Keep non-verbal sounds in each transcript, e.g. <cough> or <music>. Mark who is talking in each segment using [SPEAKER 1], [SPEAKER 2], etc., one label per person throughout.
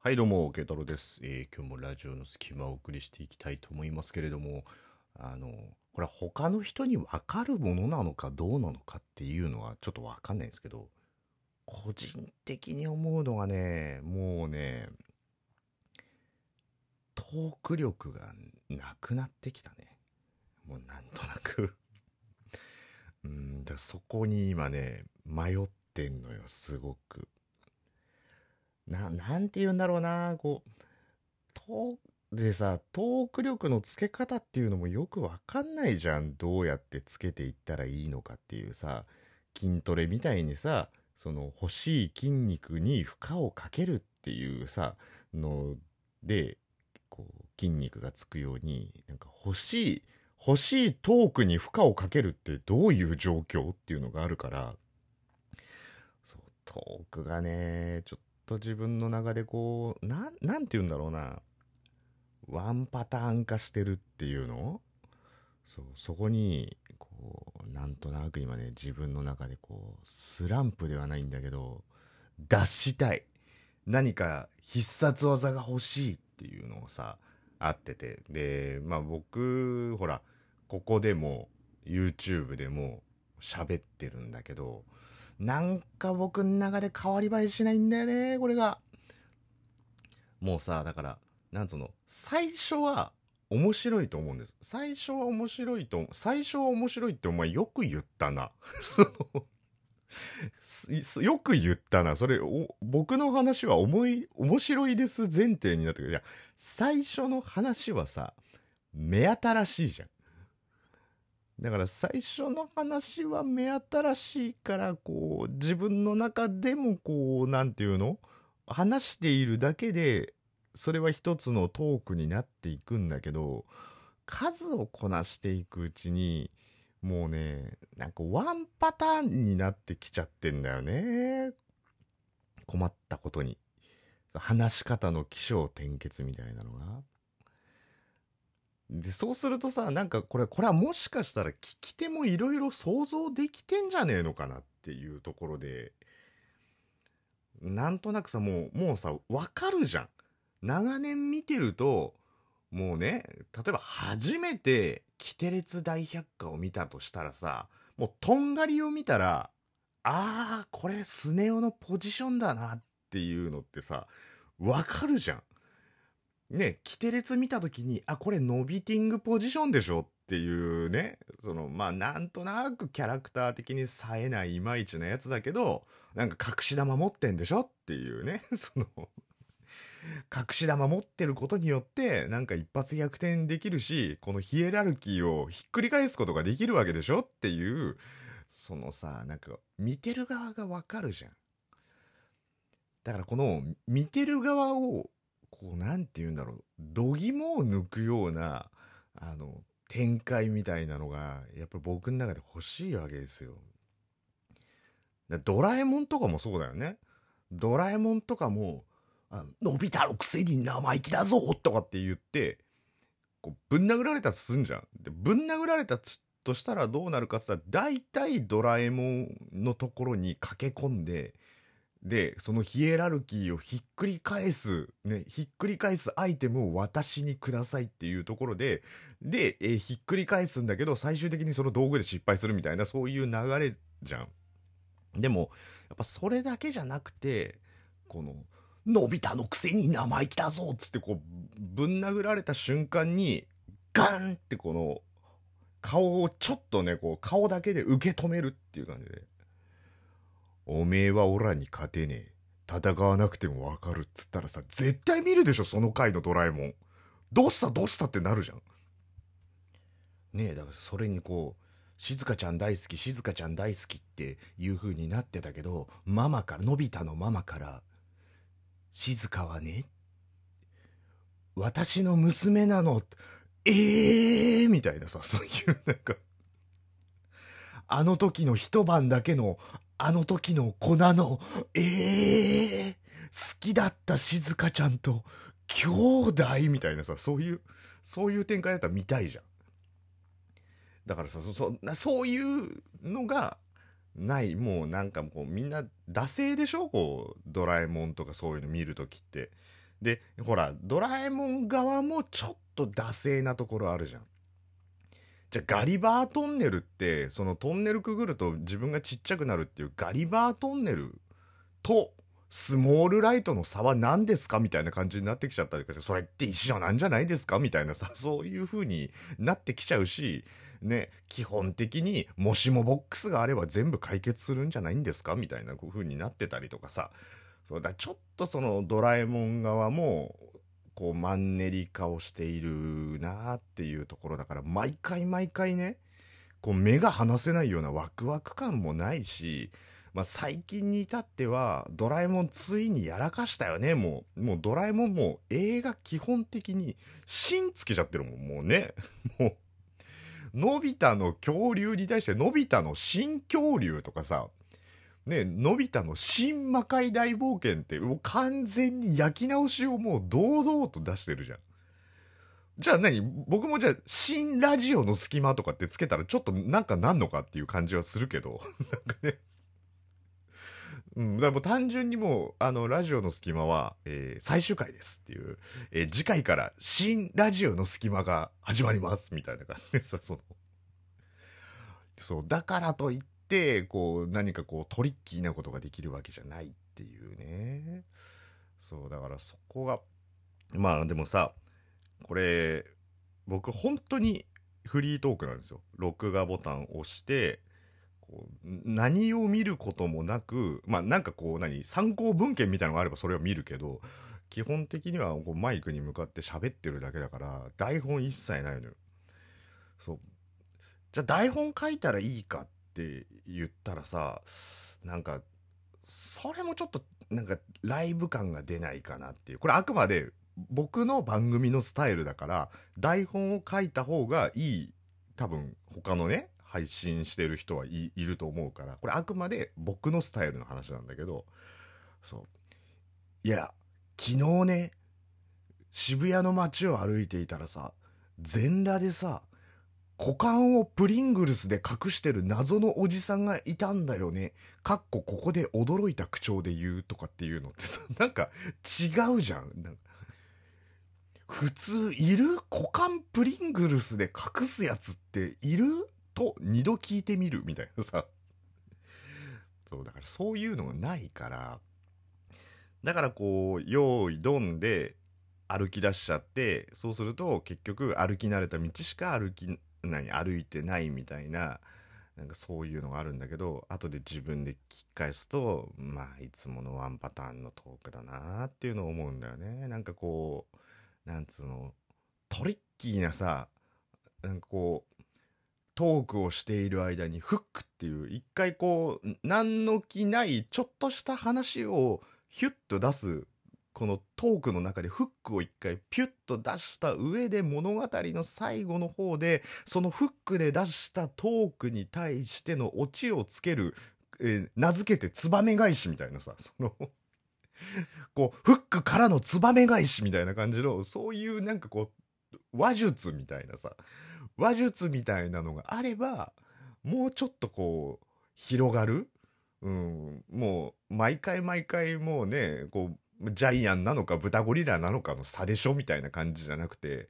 [SPEAKER 1] はいどうも、慶太郎です、えー今日もラジオの隙間をお送りしていきたいと思いますけれども、あの、これは他の人に分かるものなのかどうなのかっていうのはちょっと分かんないんですけど、個人的に思うのがね、もうね、トーク力がなくなってきたね。もうなんとなく。うん、だそこに今ね、迷ってんのよ、すごく。な、なんて言うんだろうな、こう、トーでさ、トーク力のつけ方っていうのもよくわかんないじゃん。どうやってつけていったらいいのかっていうさ、筋トレみたいにさ、その欲しい筋肉に負荷をかけるっていうさ、ので、こう、筋肉がつくように、なんか欲しい、欲しいトークに負荷をかけるってどういう状況っていうのがあるから、そう、トークがね、ちょっと自分の中でこう、な、なんて言うんだろうな。ワンパターン化してるっていうの？そう、そこに、こう、なんとなく今ね、自分の中でこう、スランプではないんだけど、脱したい。何か必殺技が欲しいっていうのをさ、あってて。で、まあ僕、ほら、ここでも、YouTube でも喋ってるんだけど、なんか僕の中で変わり映えしないんだよね、これが。もうさ、だから、なんつうの、最初は面白いと思うんです。最初は面白いと、最初は面白いってお前よく言ったな。<laughs> よく言ったな。それ、僕の話は思い、面白いです前提になってくる。いや、最初の話はさ、目新しいじゃん。だから最初の話は目新しいから、こう、自分の中でもこう、なんていうの話しているだけで、それは一つのトークになっていくんだけど、数をこなしていくうちに、もうね、なんかワンパターンになってきちゃってんだよね。困ったことに。話し方の起承転結みたいなのが。で、そうするとさ、なんかこれ、これはもしかしたら聞き手もいろいろ想像できてんじゃねえのかなっていうところで、なんとなくさ、もう、もうさ、わかるじゃん。長年見てると、もうね、例えば初めて、キテレツ大百科を見たとしたらさ、もうとんがりを見たら、あー、これスネ夫のポジションだなっていうのってさ、わかるじゃん。ね、キテレツ見たときに、あ、これノビティングポジションでしょっていうね、その、まあ、なんとなくキャラクター的に冴えないいまいちなやつだけど、なんか隠し玉持ってんでしょっていうね、<laughs> その、隠し玉持ってることによって、なんか一発逆転できるし、このヒエラルキーをひっくり返すことができるわけでしょっていう、そのさ、なんか、見てる側がわかるじゃん。だからこの、見てる側を、こう、なんて言うんだろう、度肝を抜くような、あの、展開みたいなのが、やっぱり僕の中で欲しいわけですよ。ドラえもんとかもそうだよね。ドラえもんとかも、あのび太のくせに生意気だぞとかって言って、こうぶん殴られたとすんじゃん。で、ぶん殴られたとしたらどうなるかって言ったら、大体ドラえもんのところに駆け込んで、で、そのヒエラルキーをひっくり返す、ね、ひっくり返すアイテムを私にくださいっていうところで、で、えーひっくり返すんだけど、最終的にその道具で失敗するみたいな、そういう流れじゃん。でも、やっぱそれだけじゃなくて、この、のび太のくせに生意気だぞっつってこう、ぶん殴られた瞬間に、ガンってこの、顔をちょっとね、こう、顔だけで受け止めるっていう感じで。おめえはオラに勝てねえ。戦わなくてもわかるっつったらさ、絶対見るでしょ、その回のドラえもん。どうしたどうしたってなるじゃん。ねえ、だからそれにこう、静香ちゃん大好き、静香ちゃん大好きっていう風になってたけど、ママから、のび太のママから、静香はね、私の娘なの、ええー、みたいなさ、そういうなんか、あの時の一晩だけの、あの時の粉の、ええー、好きだった静香ちゃんと、兄弟みたいなさ、そういう、そういう展開だったら見たいじゃん。だからさ、そ、そ、そういうのが、ない、もうなんかこうみんな、惰性でしょ？こう、ドラえもんとかそういうの見るときって。で、ほら、ドラえもん側もちょっと惰性なところあるじゃん。じゃガリバートンネルって、そのトンネルくぐると自分がちっちゃくなるっていうガリバートンネルとスモールライトの差は何ですかみたいな感じになってきちゃったりとか、それって一緒なんじゃないですかみたいなさ、そういう風になってきちゃうし、ね、基本的にもしもボックスがあれば全部解決するんじゃないんですかみたいな風になってたりとかさ、そうだ、ちょっとそのドラえもん側も、こうマンネリ化をしているなっていうところだから、毎回毎回ね、こう目が離せないようなワクワク感もないし、まあ、最近に至っては、ドラえもんついにやらかしたよね、もう。もうドラえもんもう映画基本的に芯つけちゃってるもん、もうね。<laughs> もう、のび太の恐竜に対して、のび太の新恐竜とかさ、ね、のび太の新魔界大冒険って、もう完全に焼き直しをもう堂々と出してるじゃん。じゃあ何？僕もじゃあ、新ラジオの隙間とかってつけたらちょっとなんかなんのかっていう感じはするけど、<laughs> なんかね。うん、だからもう単純にもう、あの、ラジオの隙間は、えー最終回ですっていう、えー次回から新ラジオの隙間が始まりますみたいな感じでさ、その、そう、だからといって、こう、何かこう、トリッキーなことができるわけじゃないっていうね。そう、だからそこが、まあでもさ、これ、僕本当にフリートークなんですよ。録画ボタンを押して、こう何を見ることもなく、まあなんかこう何、参考文献みたいのがあればそれを見るけど、基本的にはこうマイクに向かって喋ってるだけだから、台本一切ないのよ。そう。じゃあ台本書いたらいいかっって言ったらさ、なんか、それもちょっとなんかライブ感が出ないかなっていう。これあくまで僕の番組のスタイルだから、台本を書いた方がいい、多分他のね、配信してる人はいると思うから、これあくまで僕のスタイルの話なんだけど、そう。いや、昨日ね、渋谷の街を歩いていたらさ、全裸でさ、股間をプリングルスで隠してる謎のおじさんがいたんだよね。かっこここで驚いた口調で言うとかっていうのってさ、<laughs> なんか違うじゃん。なんか普通いる股間プリングルスで隠すやつっている？と二度聞いてみるみたいなさ。そう、だからそういうのがないから、だからこう、用意ドンで歩き出しちゃって、そうすると結局歩き慣れた道しか歩き、何、歩いてないみたいな、なんかそういうのがあるんだけど、後で自分で聞き返すと、まあ、いつものワンパターンのトークだなっていうのを思うんだよね。なんかこう、なんつうの、トリッキーなさ、なんかこう、トークをしている間にフックっていう、一回こう、何の気ないちょっとした話をヒュッと出す、このトークの中でフックを一回ピュッと出した上で物語の最後の方で、そのフックで出したトークに対してのオチをつける、えー名付けてツバメ返しみたいなさ、その、<laughs> こう、フックからのツバメ返しみたいな感じの、そういうなんかこう、話術みたいなさ、話術みたいなのがあれば、もうちょっとこう、広がる。うん、もう、毎回毎回もうね、こう、ジャイアンなのか豚ゴリラなのかの差でしょみたいな感じじゃなくて、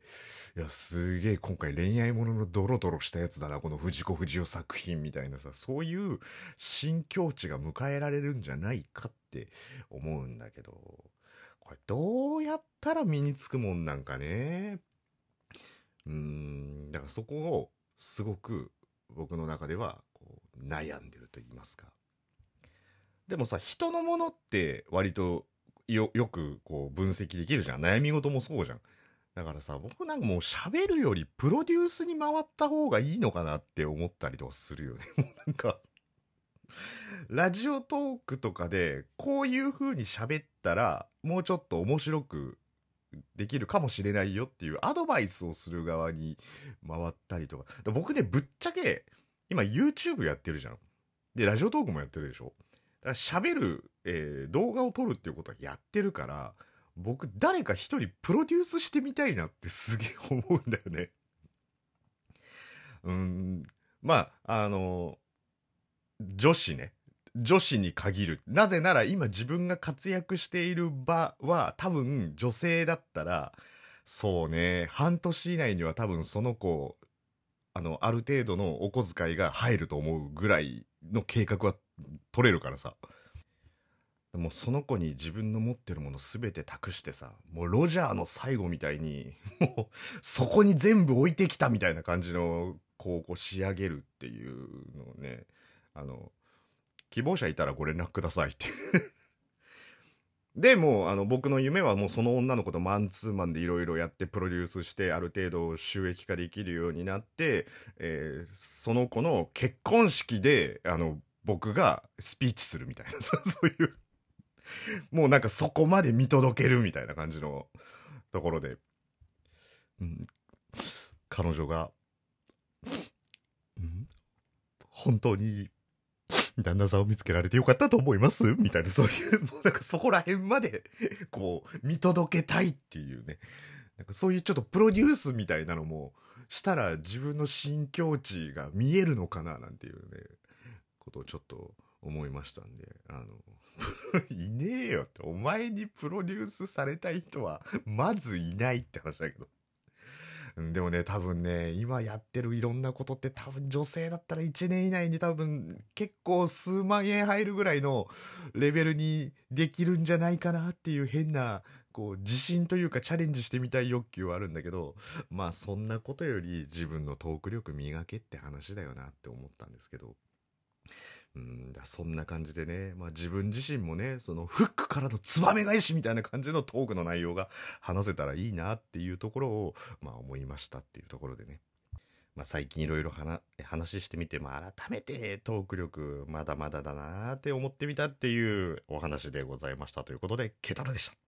[SPEAKER 1] いや、すげえ今回恋愛もののドロドロしたやつだな、この藤子不二雄作品みたいなさ、そういう新境地が迎えられるんじゃないかって思うんだけど、これどうやったら身につくもんなんかね？うーん、だからそこをすごく僕の中ではこう悩んでると言いますか。でもさ、人のものって割とよ、よくこう分析できるじゃん。悩み事もそうじゃん。だからさ、僕なんかもう喋るよりプロデュースに回った方がいいのかなって思ったりとかするよね。<laughs> もうなんか、ラジオトークとかでこういう風に喋ったらもうちょっと面白くできるかもしれないよっていうアドバイスをする側に回ったりとか。か僕ね、ぶっちゃけ今 YouTube やってるじゃん。で、ラジオトークもやってるでしょ。喋る、えー動画を撮るっていうことはやってるから、僕誰か一人プロデュースしてみたいなって <laughs> すげえ思うんだよね。うん、まあ、あの、女子ね。女子に限る。なぜなら今自分が活躍している場は多分女性だったら、そうね、半年以内には多分その子、あの、ある程度のお小遣いが入ると思うぐらいの計画は取れるからさ。もうその子に自分の持ってるもの全て託してさ、もうロジャーの最後みたいに、もうそこに全部置いてきたみたいな感じの、こう、こう仕上げるっていうのをね、あの、希望者いたらご連絡くださいって <laughs> で、もう、あの、僕の夢はもうその女の子とマンツーマンでいろいろやってプロデュースして、ある程度収益化できるようになって、えー、その子の結婚式で、あの、僕がスピーチするみたいな、<laughs> そういう。もうなんかそこまで見届けるみたいな感じのところで、うん、彼女が、ん、本当に旦那さんを見つけられてよかったと思います？みたいな、そういう、もうなんかそこら辺まで、こう、見届けたいっていうね。なんかそういうちょっとプロデュースみたいなのも、したら自分の新境地が見えるのかな？なんていうね、ことをちょっと思いましたんで、あの、<laughs> いねえよって、お前にプロデュースされたい人は、まずいないって話だけど。でもね、多分ね、今やってるいろんなことって多分女性だったら1年以内に多分結構数万円入るぐらいのレベルにできるんじゃないかなっていう変な、こう自信というかチャレンジしてみたい欲求はあるんだけど、まあそんなことより自分のトーク力磨けって話だよなって思ったんですけど。うん、そんな感じでね、まあ自分自身もね、そのフックからのツバメ返しみたいな感じのトークの内容が話せたらいいなっていうところを、まあ思いましたっていうところでね。まあ最近いろいろ話してみて、まあ改めてトーク力まだまだだなって思ってみたっていうお話でございましたということで、ケタロでした。